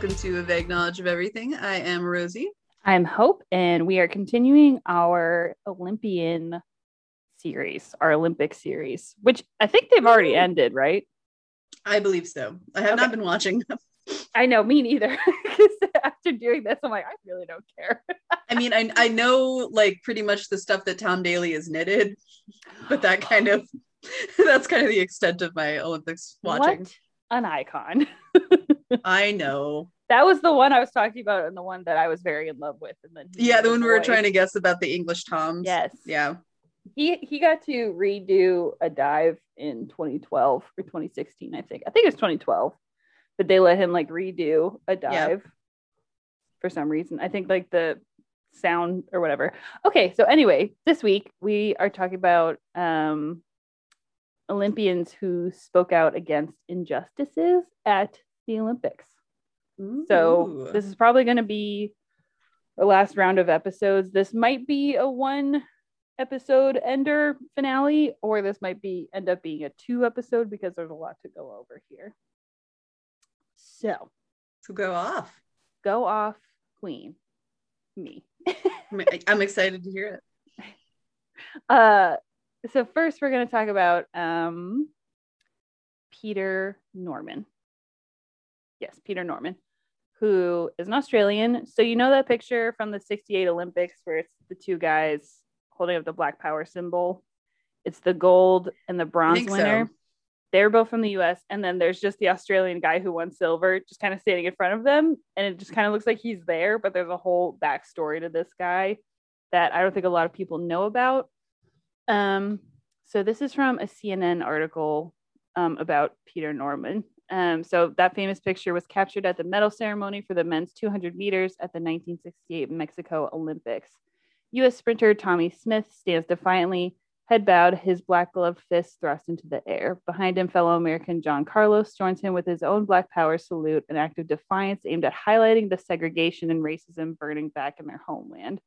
Welcome to a vague knowledge of everything. I am Rosie. I'm Hope, and we are continuing our Olympian series, our Olympic series, which I think they've already ended, right? I believe so. I have Okay. not been watching. I know, me neither. after doing this, I'm like, I really don't care. I mean, I I know like pretty much the stuff that Tom Daley has knitted, but that kind of that's kind of the extent of my Olympics watching. What an icon. I know. That was the one I was talking about, and the one that I was very in love with. And then Yeah, the one we were trying to guess about the English Toms. Yes. Yeah. He he got to redo a dive in 2012 or 2016, I think. I think it was 2012, but they let him like redo a dive for some reason. I think like the sound or whatever. Okay, so anyway, this week we are talking about um Olympians who spoke out against injustices at the Olympics. So this is probably going to be our last round of episodes. This might be a one episode ender finale, or this might be end up being a two episode because there's a lot to go over here. So to go off. go off, Queen. Me. I'm, I'm excited to hear it. Uh, so first we're going to talk about um, Peter Norman. Yes, Peter Norman, who is an Australian. So you know that picture from the '68 Olympics where it's the two guys holding up the Black Power symbol. It's the gold and the bronze think so. winner. They're both from the U.S. And then there's just the Australian guy who won silver, just kind of standing in front of them, and it just kind of looks like he's there. But there's a whole backstory to this guy that I don't think a lot of people know about. Um, so this is from a CNN article um, about Peter Norman. Um, so that famous picture was captured at the medal ceremony for the men's 200 meters at the 1968 Mexico Olympics. U.S. sprinter Tommie Smith stands defiantly, head bowed, his black gloved fist thrust into the air. Behind him, fellow American John Carlos joins him with his own Black Power salute, an act of defiance aimed at highlighting the segregation and racism burning back in their homeland.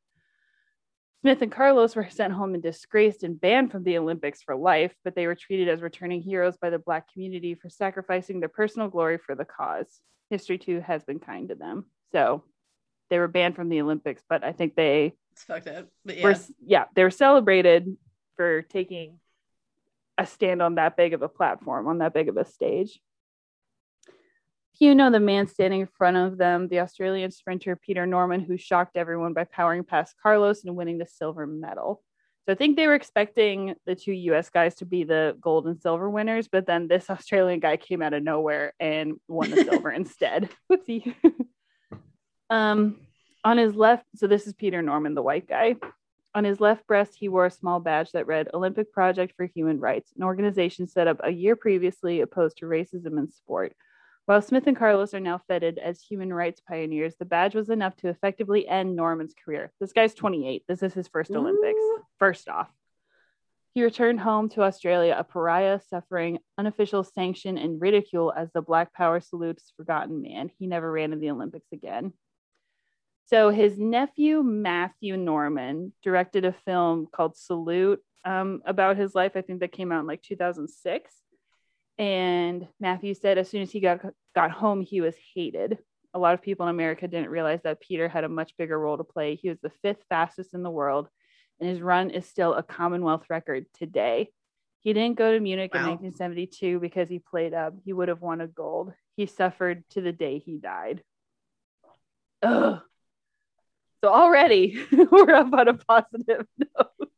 Smith and Carlos were sent home in disgrace and banned from the Olympics for life, but they were treated as returning heroes by the Black community for sacrificing their personal glory for the cause. History, too, has been kind to them. So they were banned from the Olympics, but I think they It's fucked up. But yeah. were, yeah, they were celebrated for taking a stand on that big of a platform, on that big of a stage. You know the man standing in front of them, the Australian sprinter Peter Norman, who shocked everyone by powering past Carlos and winning the silver medal. So I think they were expecting the two US guys to be the gold and silver winners, but then this Australian guy came out of nowhere and won the silver instead. Whoopsie. um, on his left, so this is Peter Norman, the white guy. On his left breast, he wore a small badge that read Olympic Project for Human Rights, an organization set up a year previously opposed to racism in sport. While Smith and Carlos are now feted as human rights pioneers, the badge was enough to effectively end Norman's career. This guy's 28. This is his first Olympics. Ooh. First off, he returned home to Australia a pariah, suffering unofficial sanction and ridicule as the Black Power salutes forgotten man. He never ran in the Olympics again. So his nephew Matthew Norman directed a film called Salute um, about his life. I think that came out in like 2006. And Matthew said as soon as he got got home, he was hated. A lot of people in America didn't realize that Peter had a much bigger role to play. He was the fifth fastest in the world, and his run is still a Commonwealth record today. He didn't go to Munich in 1972 because he played up. He would have won a gold. He suffered to the day he died. Ugh. So already we're up on a positive note.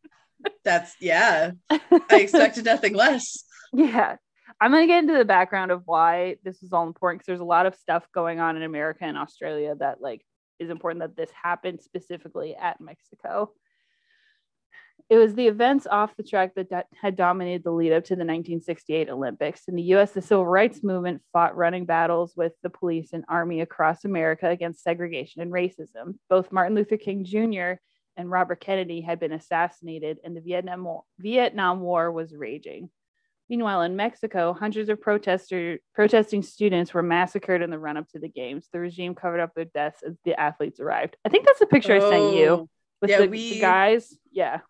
That's yeah. I expected nothing less. Yeah. I'm going to get into the background of why this is all important because there's a lot of stuff going on in America and Australia that like is important that this happened specifically at Mexico. It was the events off the track that had dominated the lead up to the 1968 Olympics. In the US, the civil rights movement fought running battles with the police and army across America against segregation and racism. Both Martin Luther King Jr. and Robert Kennedy had been assassinated, and the Vietnam War, Vietnam War was raging. Meanwhile, in Mexico, hundreds of protester, protesting students were massacred in the run up to the games. The regime covered up their deaths as the athletes arrived. I think that's the picture I sent you Oh, with yeah, the, we- the guys. Yeah,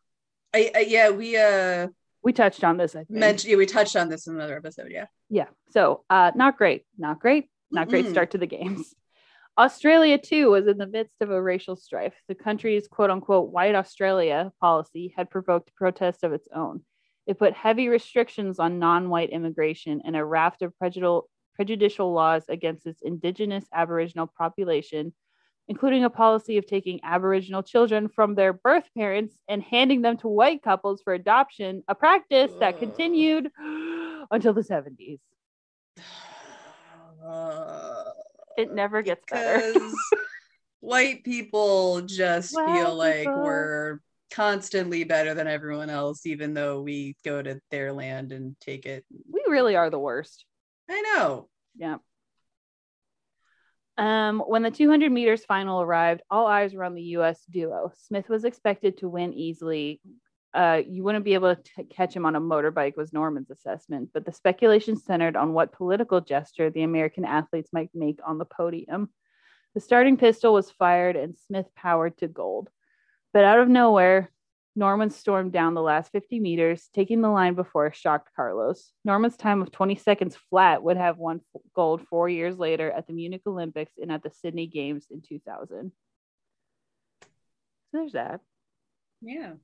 I, I yeah, we uh we touched on this. I think. mentioned yeah, we touched on this in another episode. Yeah. yeah. So, uh, not great, not great, not great Mm-mm. start to the games. Australia, too, was in the midst of a racial strife. The country's quote unquote white Australia policy had provoked protests of its own. It put heavy restrictions on non white immigration and a raft of prejudicial, prejudicial laws against its indigenous Aboriginal population, including a policy of taking Aboriginal children from their birth parents and handing them to white couples for adoption, a practice that continued until the 70s. Uh, It never gets better. white people just White feel like we're constantly better than everyone else, even though we go to their land and take it. We really are the worst. I know. Yeah. Um, when the 200 meters final arrived, all eyes were on the U.S. duo. Smith was expected to win easily. Uh, you wouldn't be able to t- catch him on a motorbike, was Norman's assessment, but the speculation centered on what political gesture the American athletes might make on the podium. The starting pistol was fired and Smith powered to gold. But out of nowhere, Norman stormed down the last 50 meters, taking the line before a shocked Carlos. Norman's time of 20 seconds flat would have won gold four years later at the Munich Olympics and at the Sydney Games in 2000. So there's that. Yeah.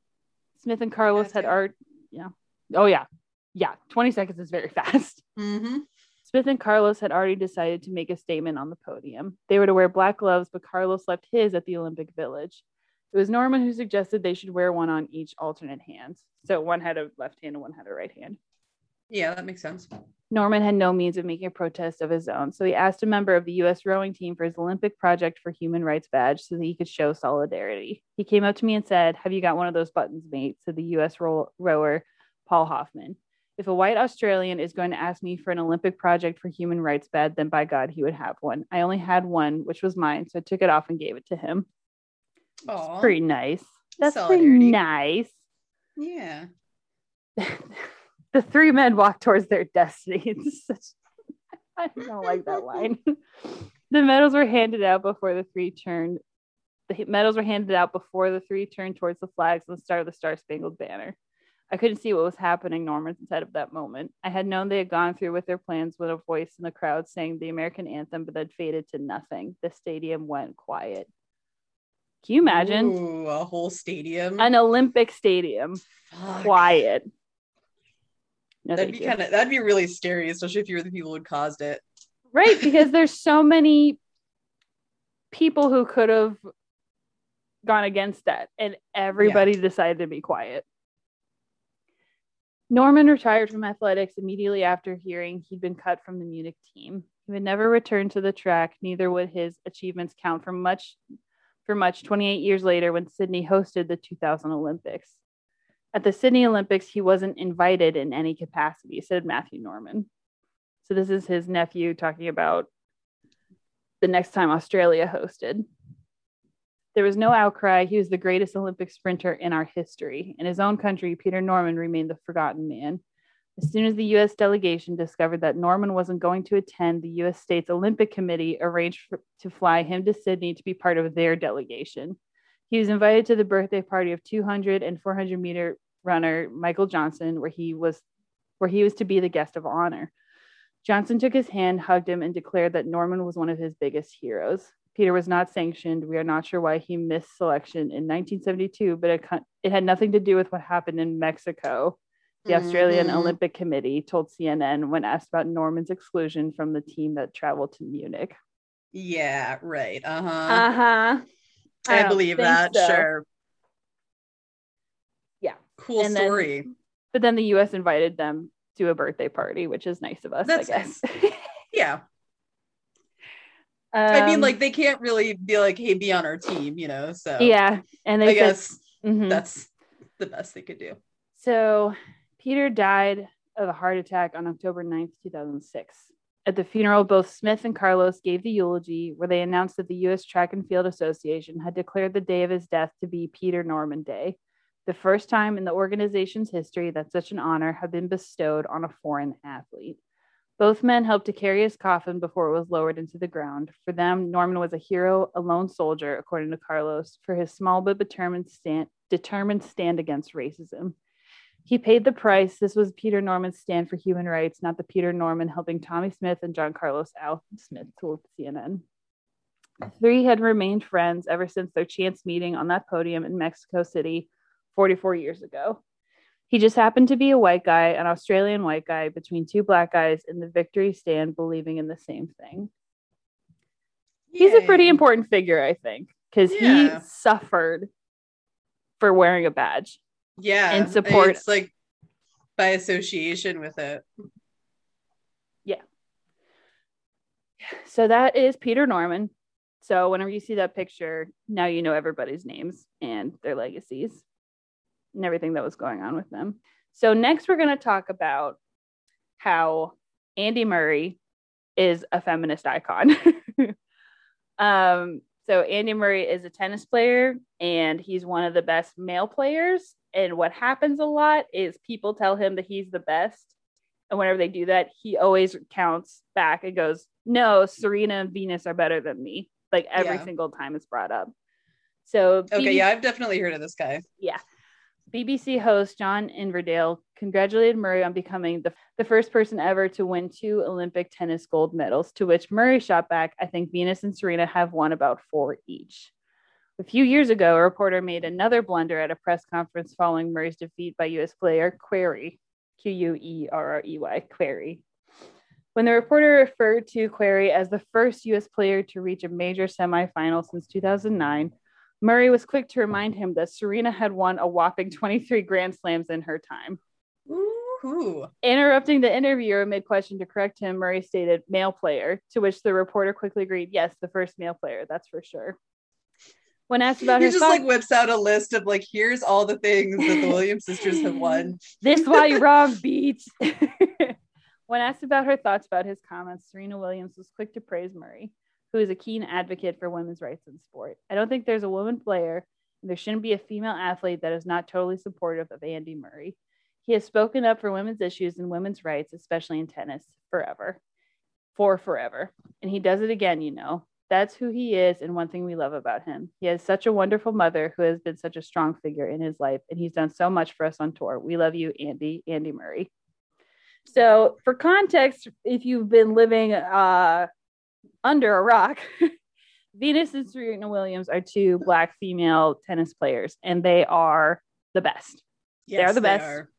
Smith and Carlos That's had art. Yeah. Oh, yeah. Yeah. 20 seconds is very fast. Mm-hmm. Smith and Carlos had already decided to make a statement on the podium. They were to wear black gloves, but Carlos left his at the Olympic Village. It was Norman who suggested they should wear one on each alternate hand. So one had a left hand and one had a right hand. Yeah, that makes sense. Norman had no means of making a protest of his own, so he asked a member of the U.S. rowing team for his Olympic Project for Human Rights badge so that he could show solidarity. He came up to me and said, Have you got one of those buttons, mate? said the U.S. row- rower Paul Hoffman. If a white Australian is going to ask me for an Olympic Project for Human Rights badge, then by God, he would have one. I only had one, which was mine, so I took it off and gave it to him. Oh, Pretty nice. That's pretty nice. yeah. the three men walk towards their destiny. It's such, I don't like that line. the medals were handed out before the three turned. The medals were handed out before the three turned towards the flags and the start of the Star Spangled Banner. I couldn't see what was happening, Norman said of that moment. I had known they had gone through with their plans when a voice in the crowd sang the American anthem, but that faded to nothing. The stadium went quiet. Can you imagine Ooh, a whole stadium. an Olympic stadium Fuck. quiet? No, That'd be kind of that'd be really scary, especially if you were the people who caused it. right because there's so many people who could have gone against that and everybody decided to be quiet norman retired from athletics immediately after hearing he'd been cut from the munich team he would never return to the track neither would his achievements count for much for much 28 years later when sydney hosted the 2000 olympics at the sydney olympics he wasn't invited in any capacity said matthew norman so this is his nephew talking about the next time Australia hosted. There was no outcry. He was the greatest Olympic sprinter in our history. In his own country, Peter Norman remained the forgotten man. As soon as the U.S. delegation discovered that Norman wasn't going to attend, the U.S. State's Olympic Committee arranged for, to fly him to Sydney to be part of their delegation. He was invited to the birthday party of 200 and 400 meter runner Michael Johnson, where he was where he was to be the guest of honor. Johnson took his hand, hugged him, and declared that Norman was one of his biggest heroes. Peter was not sanctioned. We are not sure why he missed selection in 1972, but it, it had nothing to do with what happened in Mexico. The Australian Mhm. Olympic Committee told CNN when asked about Norman's exclusion from the team that traveled to Munich. Yeah, right. Uh huh. Uh huh. I, believe that. Sure. Yeah. Cool And then- story. But then the U.S. invited them to a birthday party, which is nice of us, That's I guess. yeah. I mean, Um, like they can't really be like, "Hey, be on our team," you know. So yeah, and they I said, guess Mhm. that's the best they could do. So Peter died of a heart attack on October 9th, 2006. At the funeral, both Smith and Carlos gave the eulogy where they announced that the U.S. Track and Field Association had declared the day of his death to be Peter Norman Day, the first time in the organization's history that such an honor had been bestowed on a foreign athlete. Both men helped to carry his coffin before it was lowered into the ground. For them, Norman was a hero, a lone soldier, according to Carlos, for his small but determined stand, determined stand against racism. He paid the price. This was Peter Norman's stand for human rights, not the Peter Norman helping Tommie Smith and John Carlos Al Smith told CNN. The three had remained friends ever since their chance meeting on that podium in Mexico City 44 years ago. He just happened to be a white guy, an Australian white guy, between two black guys in the victory stand, believing in the same thing. He's a pretty important figure, I think, because Yeah. he suffered for wearing a badge. Yeah. and support- It's like by association with it. Yeah so that is Peter Norman. So whenever you see that picture, now you know everybody's names and their legacies and everything that was going on with them. So next we're going to talk about how Andy Murray is a feminist icon. um so Andy Murray is a tennis player and he's one of the best male players and what happens a lot is people tell him that he's the best and whenever they do that, he always counts back and goes, No, Serena and Venus are better than me. Like every Yeah. single time it's brought up. So, Okay, BBC yeah, I've definitely heard of this guy. Yeah. BBC host John Inverdale congratulated Murray on becoming the, the first person ever to win two Olympic tennis gold medals, to which Murray shot back, I think Venus and Serena have won about four each. A few years ago, a reporter made another blunder at a press conference following Murray's defeat by US player Querrey, Q U E R R E Y, Querrey. When the reporter referred to Querrey as the first US player to reach a major semifinal since 2009, Murray was quick to remind him that Serena had won a whopping 23 Grand Slams in her time. Ooh. Interrupting the interviewer mid question to correct him, Murray stated male player, to which the reporter quickly agreed, yes, the first male player, that's for sure. When asked about He her just like whips out a list of like, here's all the things that the Williams sisters have won. this why you're wrong, beats. when asked about her thoughts about his comments, Serena Williams was quick to praise Murray, who is a keen advocate for women's rights in sport. I don't think there's a woman player, and there shouldn't be a female athlete that is not totally supportive of Andy Murray. He has spoken up for women's issues and women's rights, especially in tennis, forever, for forever. And he does it again, you know. That's who he is, and one thing we love about him. He has such a wonderful mother who has been such a strong figure in his life, and he's done so much for us on tour. We love you, Andy, Andy Murray. So, for context, if you've been living uh, under a rock, Venus and Serena Williams are two black female tennis players, and they are the best. Yes, they are the best. are.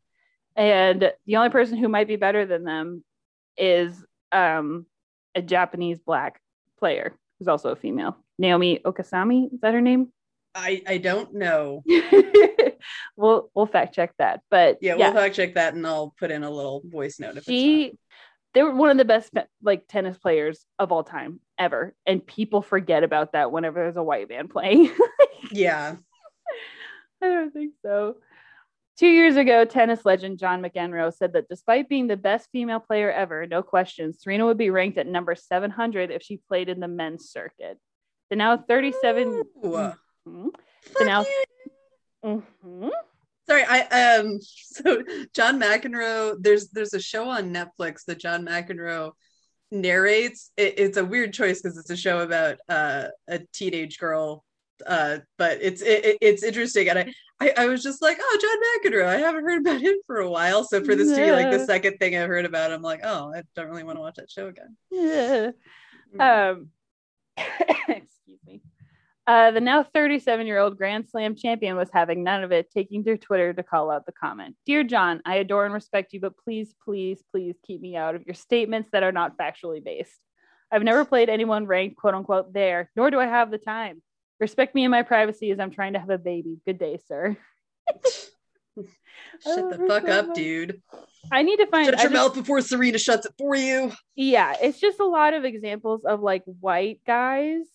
And the only person who might be better than them is um, a Japanese black player who's also a female. Naomi Okasami, is that her name? I, I don't know. we'll we'll fact check that. But Yeah, yeah, we'll fact check that and I'll put in a little voice note if it's she they were one of the best like tennis players of all time ever. And people forget about that whenever there's a white man playing. Yeah. I don't think so. Two years ago, tennis legend John McEnroe said that despite being the best female player ever, no question, Serena would be ranked at number 700 if she played in the men's circuit. The now 37. Ooh. Mhm. Fuck now-. Mhm. Sorry, I um so John McEnroe, there's there's a show on Netflix that John McEnroe narrates. It, it's a weird choice because it's a show about uh, a teenage girl, uh, but it's it, it- it's interesting, and I, I I was just like, oh, John McEnroe, I haven't heard about him for a while. So for this to be like the second thing I've heard about, I'm like, oh, I don't really want to watch that show again. Yeah. Mm. Um, excuse me. Uh, the now 37 year old Grand Slam champion was having none of it, taking to Twitter to call out the comment. Dear John, I adore and respect you, but please, please, please keep me out of your statements that are not factually based. I've never played anyone ranked quote unquote there, nor do I have the time. Respect me and my privacy as I'm trying to have a baby. Good day, sir. Shut the Oh, fuck up, much. dude. I need to find Shut your just- mouth before Serena shuts it for you. yeah, it's just a lot of examples of like white guys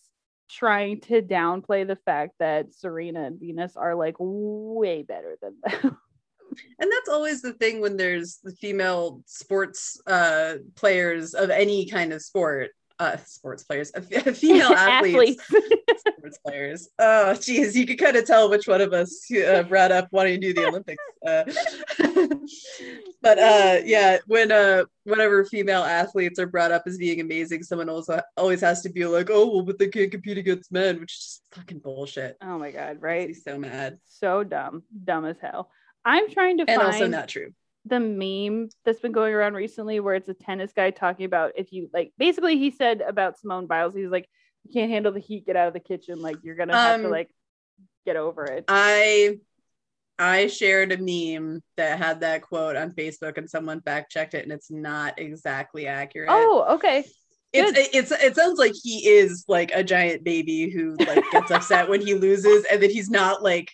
trying to downplay the fact that Serena and Venus are like way better than them. and that's always the thing when there's the female sports uh players of any kind of sport uh sports players female athletes, sports players. Oh geez you could kind of tell which one of us uh, brought up wanting to do the olympics uh, but uh yeah when uh whenever female athletes are brought up as being amazing someone also always has to be like oh well but they can't compete against men which is just fucking bullshit. Oh my god, right? so mad. So dumb, dumb as hell. I'm trying to and find also not true the meme that's been going around recently where it's a tennis guy talking about if you like basically he said about Simone Biles, he's like, you can't handle the heat, get out of the kitchen. Like you're gonna have um, to like get over it. I I shared a meme that had that quote on Facebook and someone fact checked it and it's not exactly accurate. Oh, okay. It's, it's it sounds like he is like a giant baby who like gets upset when he loses and that he's not like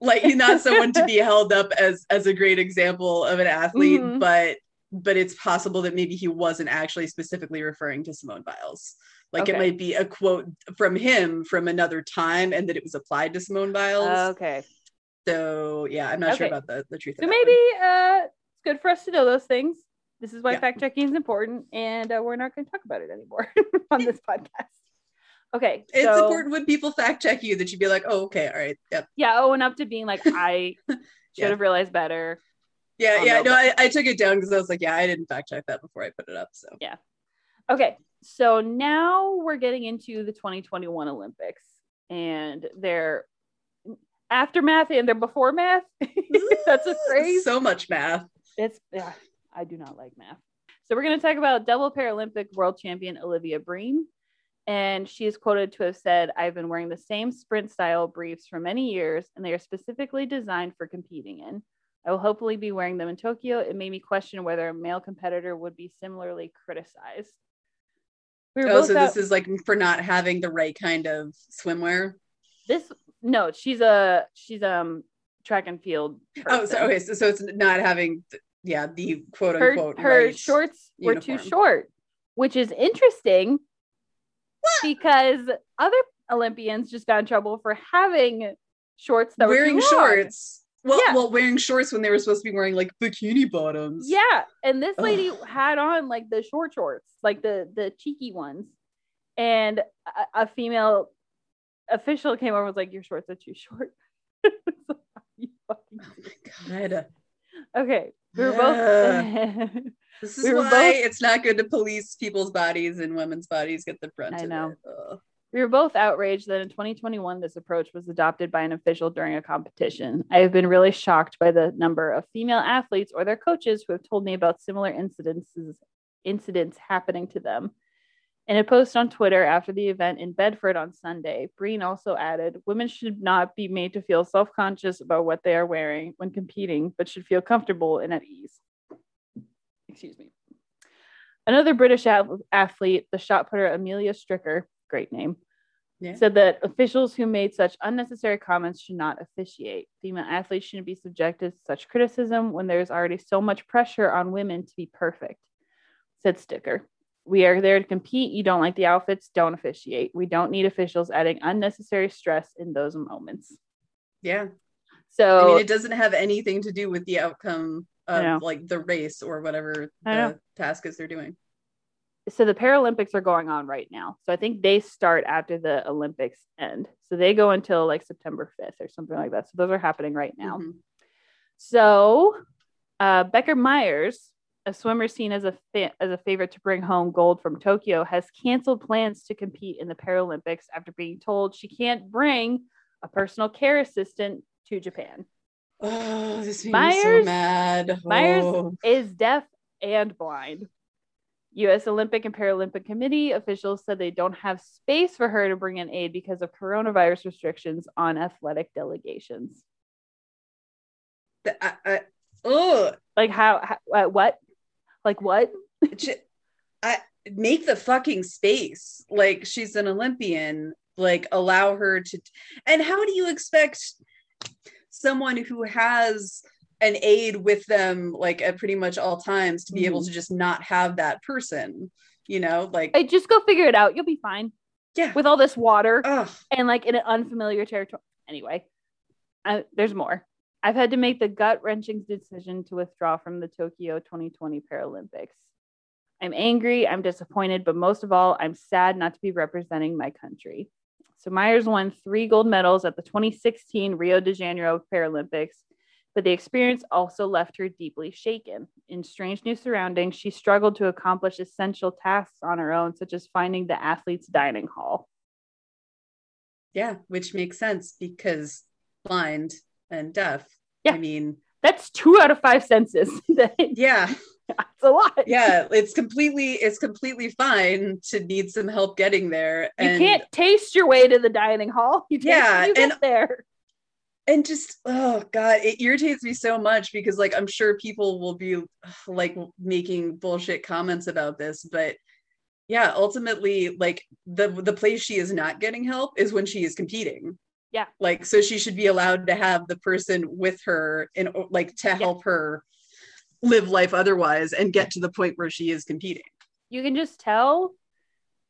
like he's not someone to be held up as as a great example of an athlete mm-hmm. but but it's possible that maybe he wasn't actually specifically referring to Simone Biles. Like okay. it might be a quote from him from another time and that it was applied to Simone Biles. Uh, okay. So yeah, I'm not okay. sure about the, the truth. So maybe uh, it's good for us to know those things. This is why yeah. fact checking is important, and uh, we're not going to talk about it anymore on this podcast. Okay, it's so, important when people fact check you that you'd be like, "Oh, okay, all right, yep." Yeah, Oh, and up to being like, "I should yeah. have realized better." Yeah, yeah, no, I, I took it down because I was like, "Yeah, I didn't fact check that before I put it up." So yeah, okay, so now we're getting into the 2021 Olympics, and their aftermath and their before math. That's a phrase. So much math. It's yeah, I do not like math. So we're going to talk about double Paralympic world champion Olivia Breen. And she is quoted to have said, I've been wearing the same sprint style briefs for many years, and they are specifically designed for competing in. I will hopefully be wearing them in Tokyo. It made me question whether a male competitor would be similarly criticized. We oh, so this is like for not having the right kind of swimwear. This no, she's a she's um track and field. Person. Oh, so okay, so, so it's not having yeah, the quote unquote her, her shorts were too short, which is interesting? because other Olympians just got in trouble for having shorts that wearing were shorts. Well, yeah. well, wearing shorts when they were supposed to be wearing like bikini bottoms. Yeah, and this lady Ugh. had on like the short shorts, like the the cheeky ones, and a, a female official came over and was like, "Your shorts are too short." oh my god. Okay, we were both. this is we why both... it's not good to police people's bodies and women's bodies get the brunt. I know. We were both outraged that in 2021 this approach was adopted by an official during a competition. I have been really shocked by the number of female athletes or their coaches who have told me about similar incidences incidents happening to them. In a post on Twitter after the event in Bedford on Sunday, Breen also added Women should not be made to feel self conscious about what they are wearing when competing, but should feel comfortable and at ease. Excuse me. Another British athlete, the shot putter Amelia Strickler, great name, yeah. said that officials who made such unnecessary comments should not officiate. Female athletes shouldn't be subjected to such criticism when there's already so much pressure on women to be perfect, said Strickler. We are there to compete. You don't like the outfits, don't officiate. We don't need officials adding unnecessary stress in those moments. Yeah. So I mean, it doesn't have anything to do with the outcome of like the race or whatever the task is they're doing. So the Paralympics are going on right now. So I think they start after the Olympics end. So they go until like September 5th or something like that. So those are happening right now. Mm-hmm. So uh, Becca Meyers, a swimmer seen as a fa- as a favorite to bring home gold from Tokyo, has canceled plans to compete in the Paralympics after being told she can't bring a personal care assistant to Japan. Oh, this makes Meyers, me so mad. Meyers oh. is deaf and blind. U.S. Olympic and Paralympic Committee officials said they don't have space for her to bring in aid because of coronavirus restrictions on athletic delegations. The, oh, like how, how uh, what? Like what? I make the fucking space. Like she's an Olympian. Like allow her to. And how do you expect someone who has an aide with them like at pretty much all times to be mm-hmm. able to just not have that person? You know, like I just go figure it out. You'll be fine. Yeah. With all this water Ugh. and like in an unfamiliar territory. Anyway, I, there's more. I've had to make the gut wrenching decision to withdraw from the Tokyo 2020 Paralympics. I'm angry, I'm disappointed, but most of all, I'm sad not to be representing my country. So Meyers won three gold medals at the 2016 Rio de Janeiro Paralympics, but the experience also left her deeply shaken. In strange new surroundings, she struggled to accomplish essential tasks on her own, such as finding the athlete's dining hall. Yeah, which makes sense because blind and deaf. Yeah. I mean, that's two out of five senses. yeah. It's a lot. Yeah, it's completely it's completely fine to need some help getting there. And, you can't taste your way to the dining hall. You yeah, you and there. And just oh god, it irritates me so much because like I'm sure people will be like making bullshit comments about this, but yeah, ultimately like the the place she is not getting help is when she is competing. Yeah. Like so she should be allowed to have the person with her in like to help yeah. her live life otherwise and get to the point where she is competing. You can just tell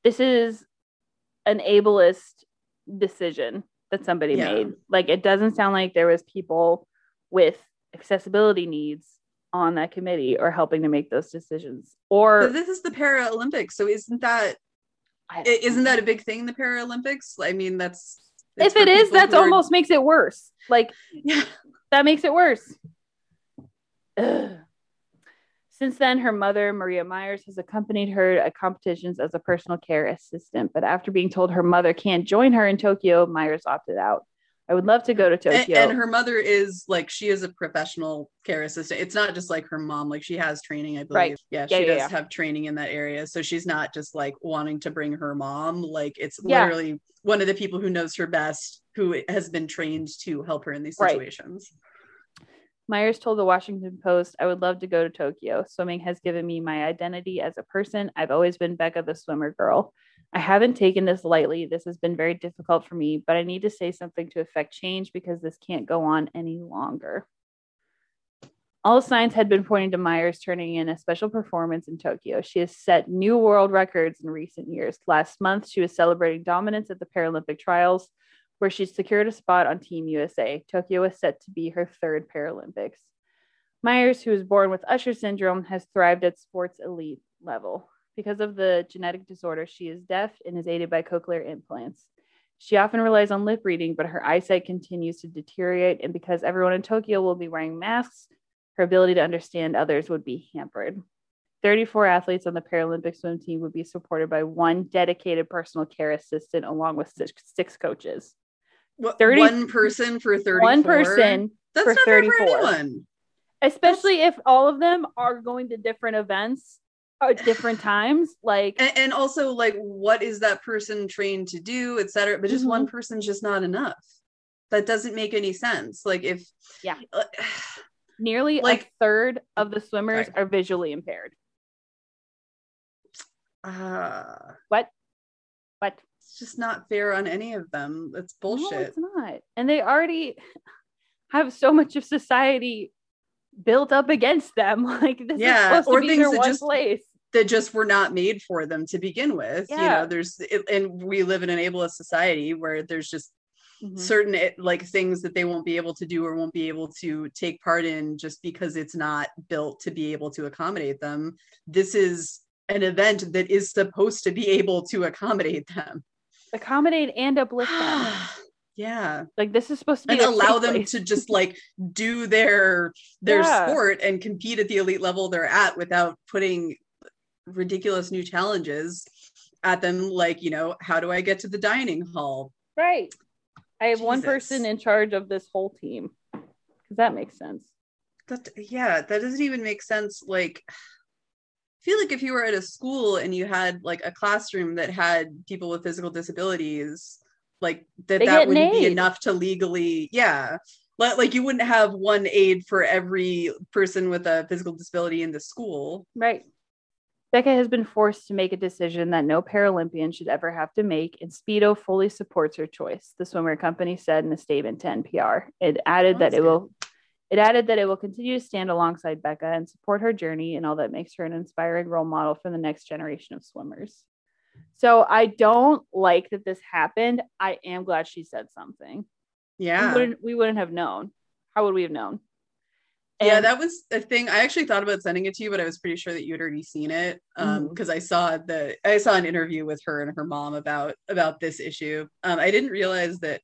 this is an ableist decision that somebody yeah. made. Like it doesn't sound like there was people with accessibility needs on that committee or helping to make those decisions. Or but this is the Paralympics, so isn't that isn't that a big thing in the Paralympics? I mean, that's if it is, that's are... almost makes it worse. Like, yeah, that makes it worse. Ugh. Since then, her mother, Maria Meyers, has accompanied her at competitions as a personal care assistant. But after being told her mother can't join her in Tokyo, Meyers opted out. I would love to go to Tokyo. And, and, her mother is like she is a professional care assistant. It's not just like her mom; like she has training, I believe. Right. Yeah, yeah she yeah, does yeah. have training in that area. So she's not just like wanting to bring her mom. Like it's literally one of the people who knows her best, who has been trained to help her in these situations. Right. Meyers told the Washington Post, I would love to go to Tokyo. Swimming has given me my identity as a person. I've always been Becca the swimmer girl. I haven't taken this lightly. This has been very difficult for me, but I need to say something to affect change because this can't go on any longer. All signs had been pointing to Meyers turning in a special performance in Tokyo. She has set new world records in recent years. Last month, she was celebrating dominance at the Paralympic trials where she secured a spot on Team USA. Tokyo is set to be her third Paralympics. Meyers, who was born with Usher syndrome, has thrived at sports elite level. Because of the genetic disorder, she is deaf and is aided by cochlear implants. She often relies on lip reading, but her eyesight continues to deteriorate. And because everyone in Tokyo will be wearing masks, her ability to understand others would be hampered. 34 athletes on the Paralympic swim team would be supported by one dedicated personal care assistant along with six, six coaches. 30, one person for 34. One person That's for 34. For anyone. Especially That's... if all of them are going to different events at different times. Like and, and, also like what is that person trained to do, etc. But just mm-hmm. one person's just not enough. That doesn't make any sense. Like if yeah. Uh, Nearly like a third of the swimmers sorry. are visually impaired. Uh what? What? Just not fair on any of them. That's bullshit. No, it's not. And they already have so much of society built up against them. Like this yeah, or things that just, place. That just were not made for them to begin with. Yeah. You know, there's and we live in an ableist society where there's just mm-hmm. certain eh, like things that they won't be able to do or won't be able to take part in just because it's not built to be able to accommodate them. This is an event that is supposed to be able to accommodate them accommodate and uplift them. yeah like this is supposed to be and allow them place. to just like do their their yeah. sport and compete at the elite level they're at without putting ridiculous new challenges at them like you know how do i get to the dining hall right i have Jesus. one person in charge of this whole team Does that make sense that yeah that doesn't even make sense like feel like if you were at a school and you had like a classroom that had people with physical disabilities, like that that wouldn't be enough to legally, yeah. Like you wouldn't have one aid for every person with a physical disability in the school. Right. Becca has been forced to make a decision that no Paralympian should ever have to make, and Speedo fully supports her choice, the swimmer company said in a statement to NPR. It added that it good. will it added that it will continue to stand alongside Becca and support her journey and all that makes her an inspiring role model for the next generation of swimmers. So I don't like that this happened. I am glad she said something. Yeah. We wouldn't, we wouldn't have known. How would we have known? And yeah, that was a thing. I actually thought about sending it to you, but I was pretty sure that you had already seen it. Um, because mm-hmm. I saw the I saw an interview with her and her mom about about this issue. Um, I didn't realize that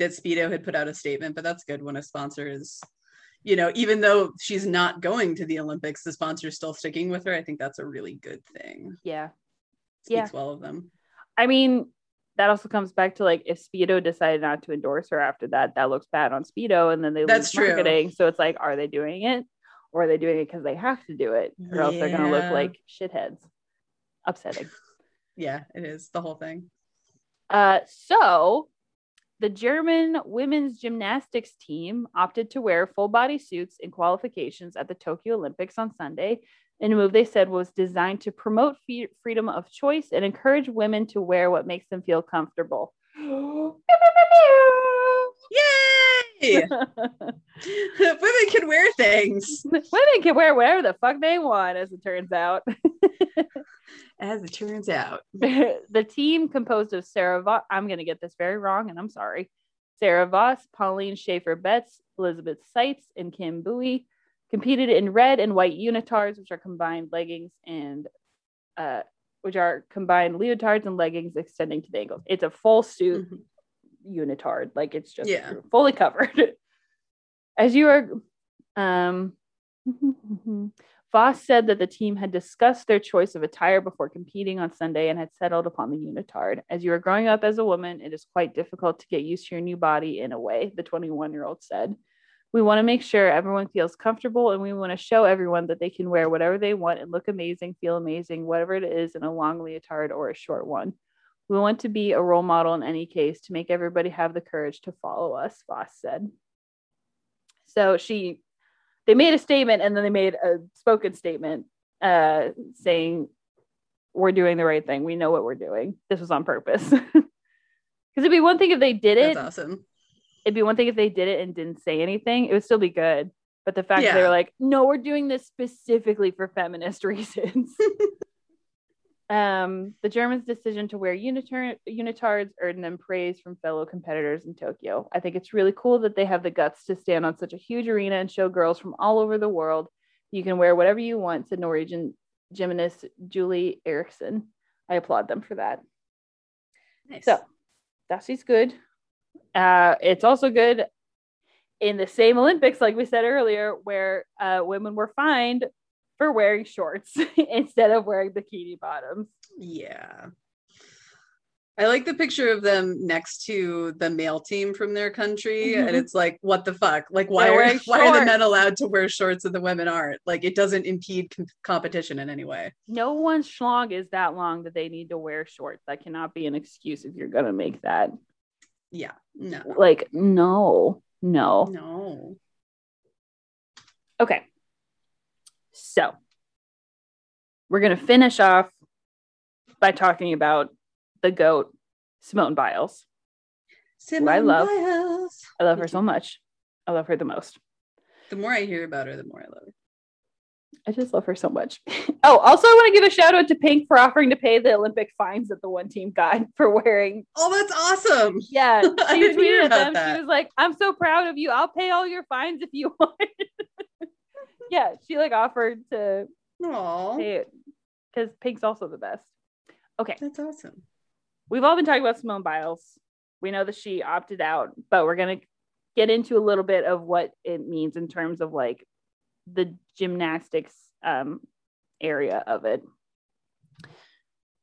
that Speedo had put out a statement, but that's good when a sponsor is you know, even though she's not going to the Olympics, the sponsor's still sticking with her. I think that's a really good thing. Yeah. Speaks yeah. well of them. I mean, that also comes back to like if Speedo decided not to endorse her after that, that looks bad on Speedo, and then they that's lose marketing. So it's like, are they doing it? or are they doing it because they have to do it, or else they're going to look like shitheads? Upsetting. Yeah, it is the whole thing. Uh, so the German women's gymnastics team opted to wear full body suits in qualifications at the Tokyo Olympics on Sunday in a move they said was designed to promote f- freedom of choice and encourage women to wear what makes them feel comfortable. women can wear things. Women can wear whatever the fuck they want, as it turns out. as it turns out. the team composed of Sarah Voss, I'm going to get this very wrong, and I'm sorry. Sarah Voss, Pauline Schaefer Betz, Elizabeth Seitz, and Kim Bui competed in red and white unitards, which are combined leggings and uh, which are combined leotards and leggings extending to the ankles. It's a full suit mm-hmm. Unitard, like it's just yeah. fully covered. As you are, um, Voss said that the team had discussed their choice of attire before competing on Sunday and had settled upon the unitard. As you are growing up as a woman, it is quite difficult to get used to your new body in a way, the 21 year old said. We want to make sure everyone feels comfortable and we want to show everyone that they can wear whatever they want and look amazing, feel amazing, whatever it is in a long leotard or a short one. We want to be a role model in any case to make everybody have the courage to follow us, Voss said. So she they made a statement and then they made a spoken statement uh, saying we're doing the right thing. We know what we're doing. This was on purpose. Because it'd be one thing if they did it. That's awesome. It'd be one thing if they did it and didn't say anything. It would still be good. But the fact yeah. that they were like, no, we're doing this specifically for feminist reasons. Um, the Germans' decision to wear unitar- unitards earned them praise from fellow competitors in Tokyo. I think it's really cool that they have the guts to stand on such a huge arena and show girls from all over the world you can wear whatever you want, said Norwegian gymnast Julie Erichsen. I applaud them for that. Nice. So that's good. Uh, it's also good in the same Olympics, like we said earlier, where uh, women were fined for wearing shorts instead of wearing bikini bottoms. Yeah. I like the picture of them next to the male team from their country, mm-hmm. and it's like, what the fuck? Like, why are why are the men allowed to wear shorts and the women aren't? Like, it doesn't impede com- competition in any way. No one's schlong is that long that they need to wear shorts. That cannot be an excuse if you're gonna make that. Yeah, no. Like, no, no, no. Okay, so we're going to finish off by talking about the goat, Simone Biles. Simone I love. Biles. I love her so much. I love her the most. The more I hear about her, the more I love her. I just love her so much. oh, also, I want to give a shout out to Pink for offering to pay the Olympic fines that the one team got for wearing. Oh, that's awesome. Yeah. She tweeted them. That. She was like, I'm so proud of you. I'll pay all your fines if you want yeah, she like offered to Aww. because Pink's also the best. Okay. That's awesome. We've all been talking about Simone Biles. We know that she opted out, but we're gonna get into a little bit of what it means in terms of like the gymnastics um, area of it.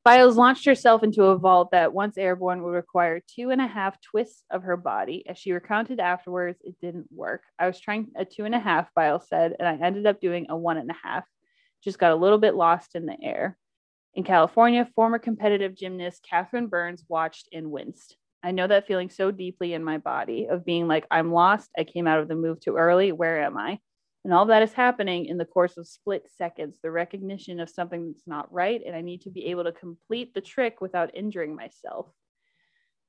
Biles launched herself into a vault that, once airborne, would require two and a half twists of her body. As she recounted afterwards, it didn't work. I was trying a two and a half, Biles said, and I ended up doing a one and a half. Just got a little bit lost in the air. In California, former competitive gymnast Catherine Burns watched and winced. I know that feeling so deeply in my body of being like, I'm lost. I came out of the move too early. Where am I? And all that is happening in the course of split seconds, the recognition of something that's not right. And I need to be able to complete the trick without injuring myself.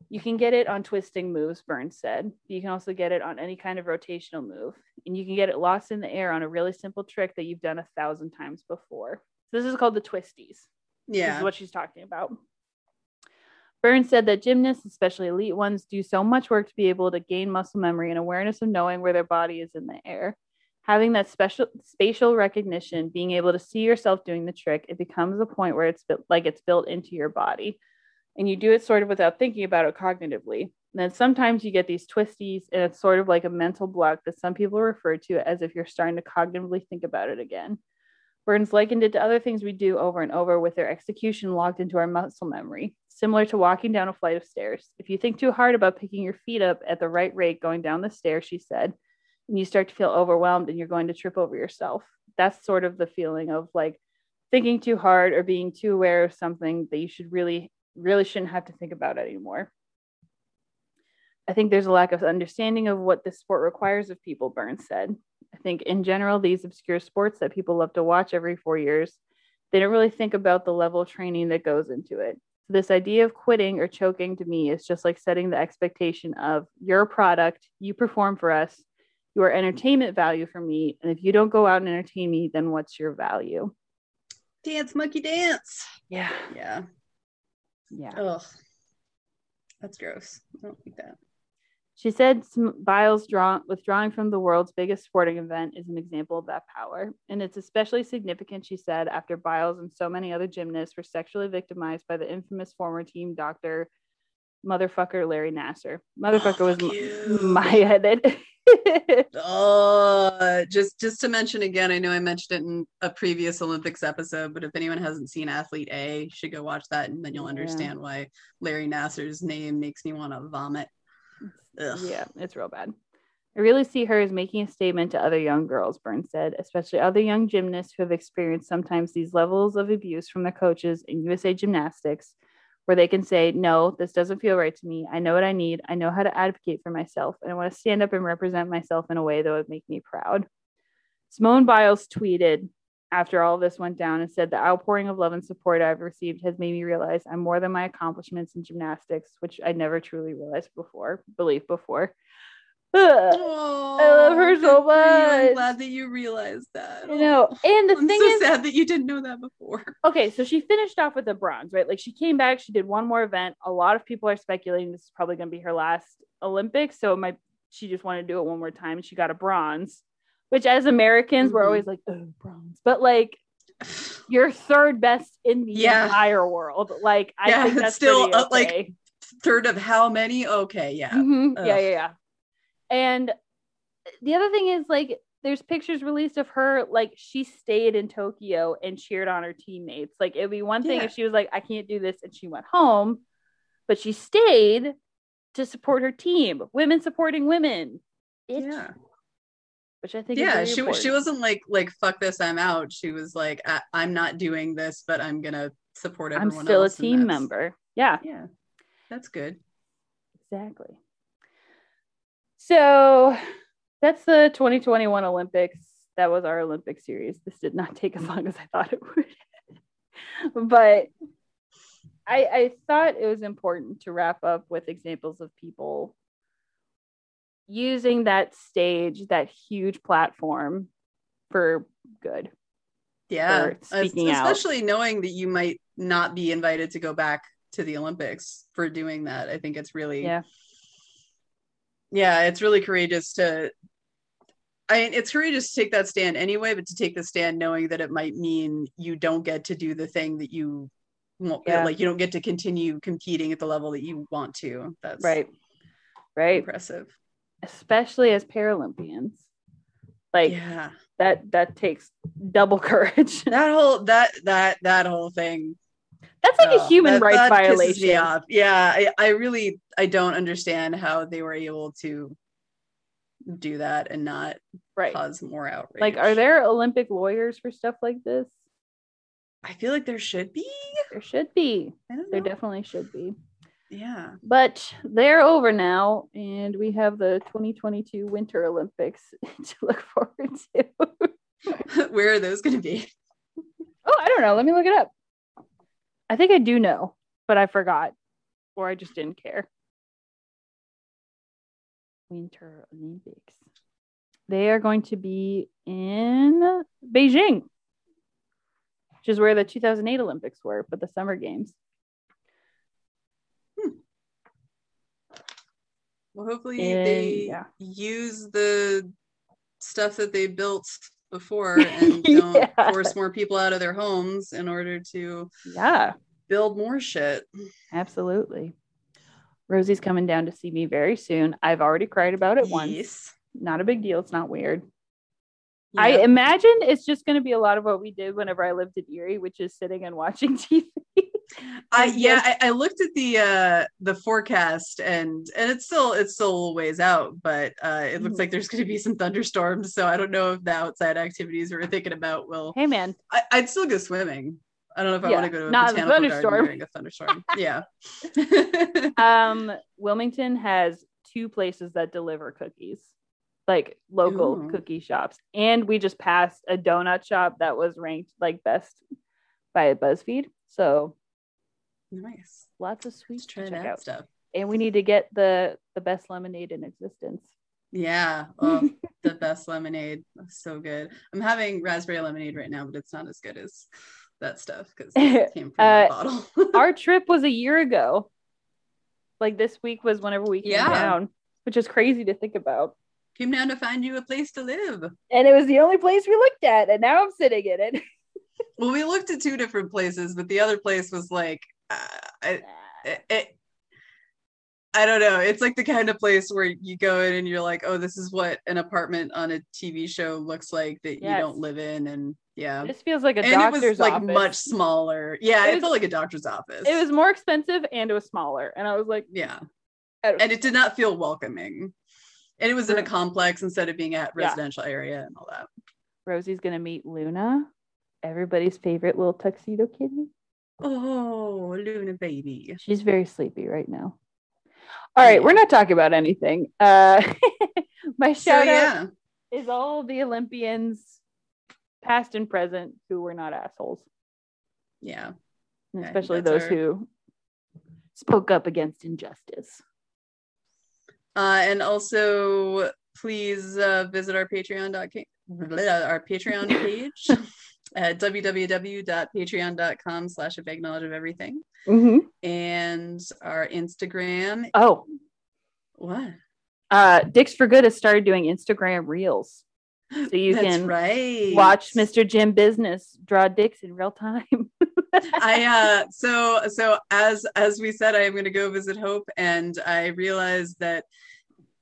You can get it on twisting moves, Burns said. You can also get it on any kind of rotational move. And you can get it lost in the air on a really simple trick that you've done a thousand times before. So this is called the twisties. Yeah. This is what she's talking about. Burns said that gymnasts, especially elite ones, do so much work to be able to gain muscle memory and awareness of knowing where their body is in the air having that special spatial recognition, being able to see yourself doing the trick, it becomes a point where it's like it's built into your body. And you do it sort of without thinking about it cognitively. And then sometimes you get these twisties, and it's sort of like a mental block that some people refer to as if you're starting to cognitively think about it again. Burns likened it to other things we do over and over with their execution logged into our muscle memory, similar to walking down a flight of stairs. If you think too hard about picking your feet up at the right rate going down the stairs, she said, you start to feel overwhelmed and you're going to trip over yourself. That's sort of the feeling of like thinking too hard or being too aware of something that you should really, really shouldn't have to think about anymore. I think there's a lack of understanding of what this sport requires of people, Burns said. I think in general, these obscure sports that people love to watch every four years, they don't really think about the level of training that goes into it. So this idea of quitting or choking to me is just like setting the expectation of you're product, you perform for us, you are entertainment value for me. And if you don't go out and entertain me, then what's your value? Dance, monkey dance. Yeah. Yeah. Yeah. Ugh. That's gross. I don't like that. She said Biles draw- withdrawing from the world's biggest sporting event is an example of that power. And it's especially significant, she said, after Biles and so many other gymnasts were sexually victimized by the infamous former team doctor, motherfucker Larry Nassar. Motherfucker oh, was my headed. Oh, just just to mention again, I know I mentioned it in a previous Olympics episode, but if anyone hasn't seen Athlete A, should go watch that, and then you'll understand yeah. why Larry Nassar's name makes me want to vomit. Ugh. Yeah, it's real bad. I really see her as making a statement to other young girls, Burns said, especially other young gymnasts who have experienced sometimes these levels of abuse from their coaches in USA Gymnastics, where they can say, No, this doesn't feel right to me. I know what I need. I know how to advocate for myself, and I want to stand up and represent myself in a way that would make me proud. Simone Biles tweeted, after all this went down and said the outpouring of love and support I've received has made me realize I'm more than my accomplishments in gymnastics, which I never truly realized before, believed before. I love her so much. I'm glad that you realized that. You know, and the I'm thing so is, sad that you didn't know that before. Okay, so she finished off with a bronze, right? Like she came back, she did one more event. A lot of people are speculating this is probably going to be her last Olympics, so might she just wanted to do it one more time, and she got a bronze which as Americans mm-hmm. we're always like, oh, bronze. But like you're third best in the yeah. entire world. Like I yeah, think that's still okay. uh, like third of how many? Okay, yeah. Mm-hmm. Yeah, yeah, yeah. And the other thing is like there's pictures released of her like she stayed in Tokyo and cheered on her teammates. Like it'd be one thing yeah. if she was like, I can't do this and she went home, but she stayed to support her team, women supporting women. It, yeah. Which I think yeah she she wasn't like like fuck this I'm out. She was like I, am not doing this but I'm gonna support everyone I'm still a team member. Yeah. Yeah. That's good. Exactly so that's the 2021 Olympics that was our Olympic series this did not take as long as I thought it would but I, I thought it was important to wrap up with examples of people using that stage, that huge platform for good. Yeah. For especially out. knowing that you might not be invited to go back to the Olympics for doing that. I think it's really Yeah. Yeah, it's really courageous to I mean, it's courageous to take that stand anyway, but to take the stand knowing that it might mean you don't get to do the thing that you want, yeah. like you don't get to continue competing at the level that you want to. That's right. Right. Impressive especially as Paralympians. Like yeah. that that takes double courage. that whole that that that whole thing. That's like a human rights violation. Yeah, I, I really I don't understand how they were able to do that and not right. cause more outrage. Like, are there Olympic lawyers for stuff like this? I feel like there should be. There should be. There definitely should be. Yeah. But they're over now, and we have the 2022 Winter Olympics to look forward to. Where are those going to be? Oh, I don't know. Let me look it up. I think I do know, but I forgot, or I just didn't care. Winter Olympics. They are going to be in Beijing, which is where the 2008 Olympics were, but the Summer Games. Hmm. Well, hopefully and, they yeah. use the stuff that they built before and don't yeah. force more people out of their homes in order to yeah build more shit. Absolutely. Rosie's coming down to see me very soon. I've already cried about it yes. once. Not a big deal. It's not weird. I imagine it's just going to be a lot of what we did whenever I lived in Erie, which is sitting and watching TV. I yeah, I, I, looked at the uh the forecast and and it's still it's still a ways out, but uh it looks mm-hmm. like there's gonna be some thunderstorms. So I don't know if the outside activities we are thinking about will Hey man. I, would still go swimming. I don't know if yeah, I want to go to a not botanical thunderstorm. during a thunderstorm. yeah. um Wilmington has two places that deliver cookies. Like local Ooh. cookie shops. And we just passed a donut shop that was ranked like best by BuzzFeed. So nice. Lots of sweets to check out. Stuff. And we need to get the the best lemonade in existence. Yeah. Oh, the best lemonade. So good. I'm having raspberry lemonade right now, but it's not as good as that stuff because it came from uh, bottle. our trip was a year ago. Like this week was whenever we came yeah. down, which is crazy to think about. Came down to find you a place to live. And it was the only place we looked at, and now I'm sitting in it. well, we looked at two different places, but the other place was like, uh, it, I don't know. It's like the kind of place where you go in and you're like, oh, this is what an apartment on a TV show looks like that yes. you don't live in, and yeah, this feels like a and doctor's it was like office. much smaller. Yeah, it, it felt like a doctor's office. It was more expensive and it was smaller, and I was like, yeah, and it did not feel welcoming. And it was in a complex instead of being at residential yeah. area and all that. Rosie's gonna meet Luna, everybody's favorite little tuxedo kitty. Oh, Luna baby. She's very sleepy right now. All right, yeah. we're not talking about anything. Uh my shout so, yeah. is all the Olympians, past and present, who were not assholes. Yeah. especially those our... who spoke up against injustice. Uh, and also please uh, visit our Patreon our Patreon page at www.patreon.com slash a vague knowledge of everything. Mm-hmm. And our Instagram. Oh. What? Uh, Dicks for Good has started doing Instagram reels. So you That's can right. watch Mr. Jim Business draw dicks in real time. I uh so so as as we said, I am gonna go visit Hope and I realized that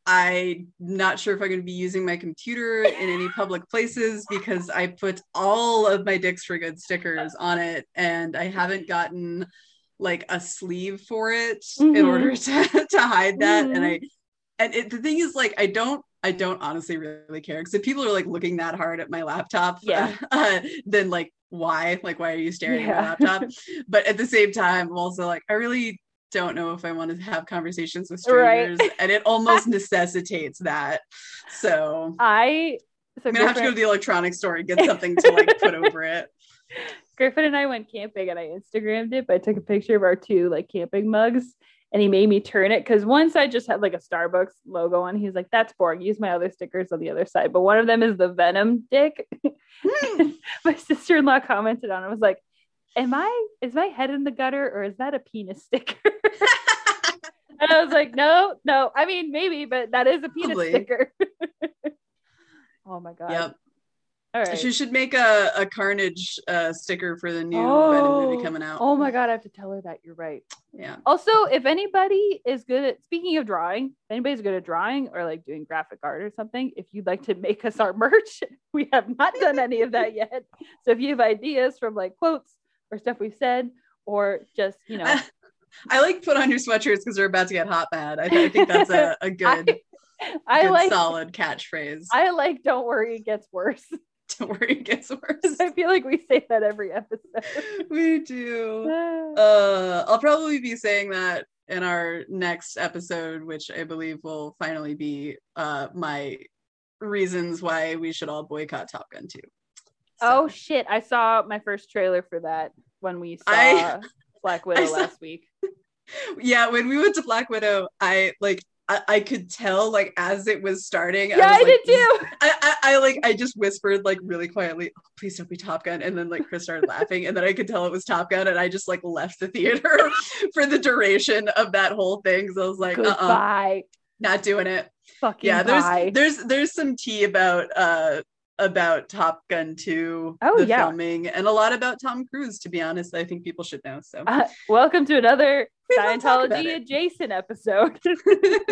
I'm not sure if I'm going to be using my computer in any public places because I put all of my Dicks for Good stickers on it and I haven't gotten like a sleeve for it mm-hmm. in order to, to hide that. Mm-hmm. And I, and it, the thing is like, I don't, I don't honestly really care because if people are like looking that hard at my laptop, yeah, uh, then like, why? Like, why are you staring yeah. at my laptop? but at the same time, I'm also like, I really don't know if I want to have conversations with strangers, right. and it almost necessitates that. So I, so I'm gonna have to go to the electronics store and get something to like put over it. Griffin and I went camping, and I Instagrammed it. But I took a picture of our two like camping mugs, and he made me turn it because one side just had like a Starbucks logo on. He's like, "That's boring. Use my other stickers on the other side." But one of them is the Venom dick. Mm. my sister in law commented on. it. I was like, am I is my head in the gutter or is that a penis sticker? and I was like, no, no. I mean, maybe, but that is a penis Probably. sticker. oh my god. Yep. All right. She should make a, a Carnage uh, sticker for the new oh, Venom movie coming out. Oh my god, I have to tell her that. You're right. Yeah. Also, if anybody is good at speaking of drawing, if anybody's good at drawing or like doing graphic art or something, if you'd like to make us our merch, we have not done any of that yet. So if you have ideas from like quotes or stuff we've said or just you know. I, I like put on your sweatshirts because we're about to get hot bad. I, I think that's a, a good, I, good like solid catchphrase. I like don't worry it gets worse. Don't worry it gets worse. I feel like we say that every episode. We do. Uh i'll probably be saying that in our next episode which i believe will finally be uh my reasons why we should all boycott top gun 2 so. Oh shit! I saw my first trailer for that when we saw I, Black Widow saw, last week. Yeah, when we went to Black Widow, I like I, I could tell like as it was starting. Yeah, I, I like, did too. I, I, I, like I just whispered like really quietly, oh, "Please don't be Top Gun," and then like Chris started laughing, and then I could tell it was Top Gun, and I just like left the theater for the duration of that whole thing. So I was like, "Goodbye." Uh-uh, not doing it. Fucking yeah, there's bye. there's there's some tea about uh about Top Gun 2, oh, the yeah. filming, and a lot about Tom Cruise, to be honest. I think people should know. So, uh, welcome to another Scientology adjacent episode.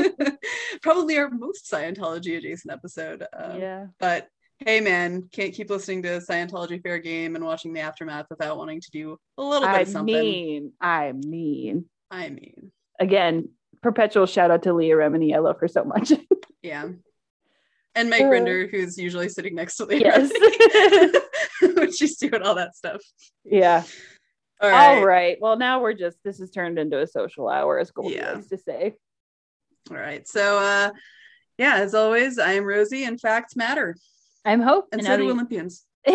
Probably our most Scientology adjacent episode. Um, yeah. But hey man, can't keep listening to Scientology Fair Game and watching the aftermath without wanting to do a little bit I of something. I mean, I mean, I mean, again, perpetual shout out to Leah Remini. I love her so much. yeah. And Mike Uh, Rinder, who's usually sitting next to Leah yes. When she's doing all that stuff. yeah. All right. All right. Well, now we're just this has turned into a social hour, as Goldie Yeah. likes to say. All right. So uh yeah, as always, I am Rosie and facts matter. I'm Hope. And now so do that Olympians.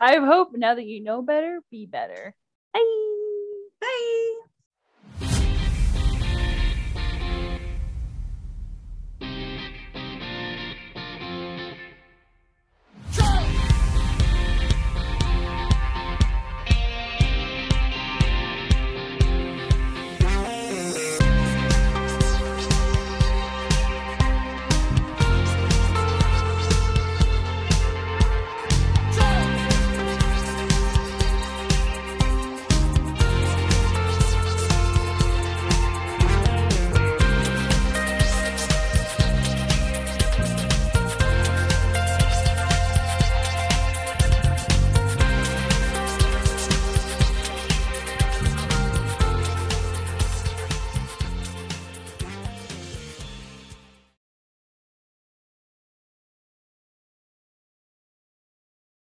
I'm Hope. Now that you know better, be better. Bye.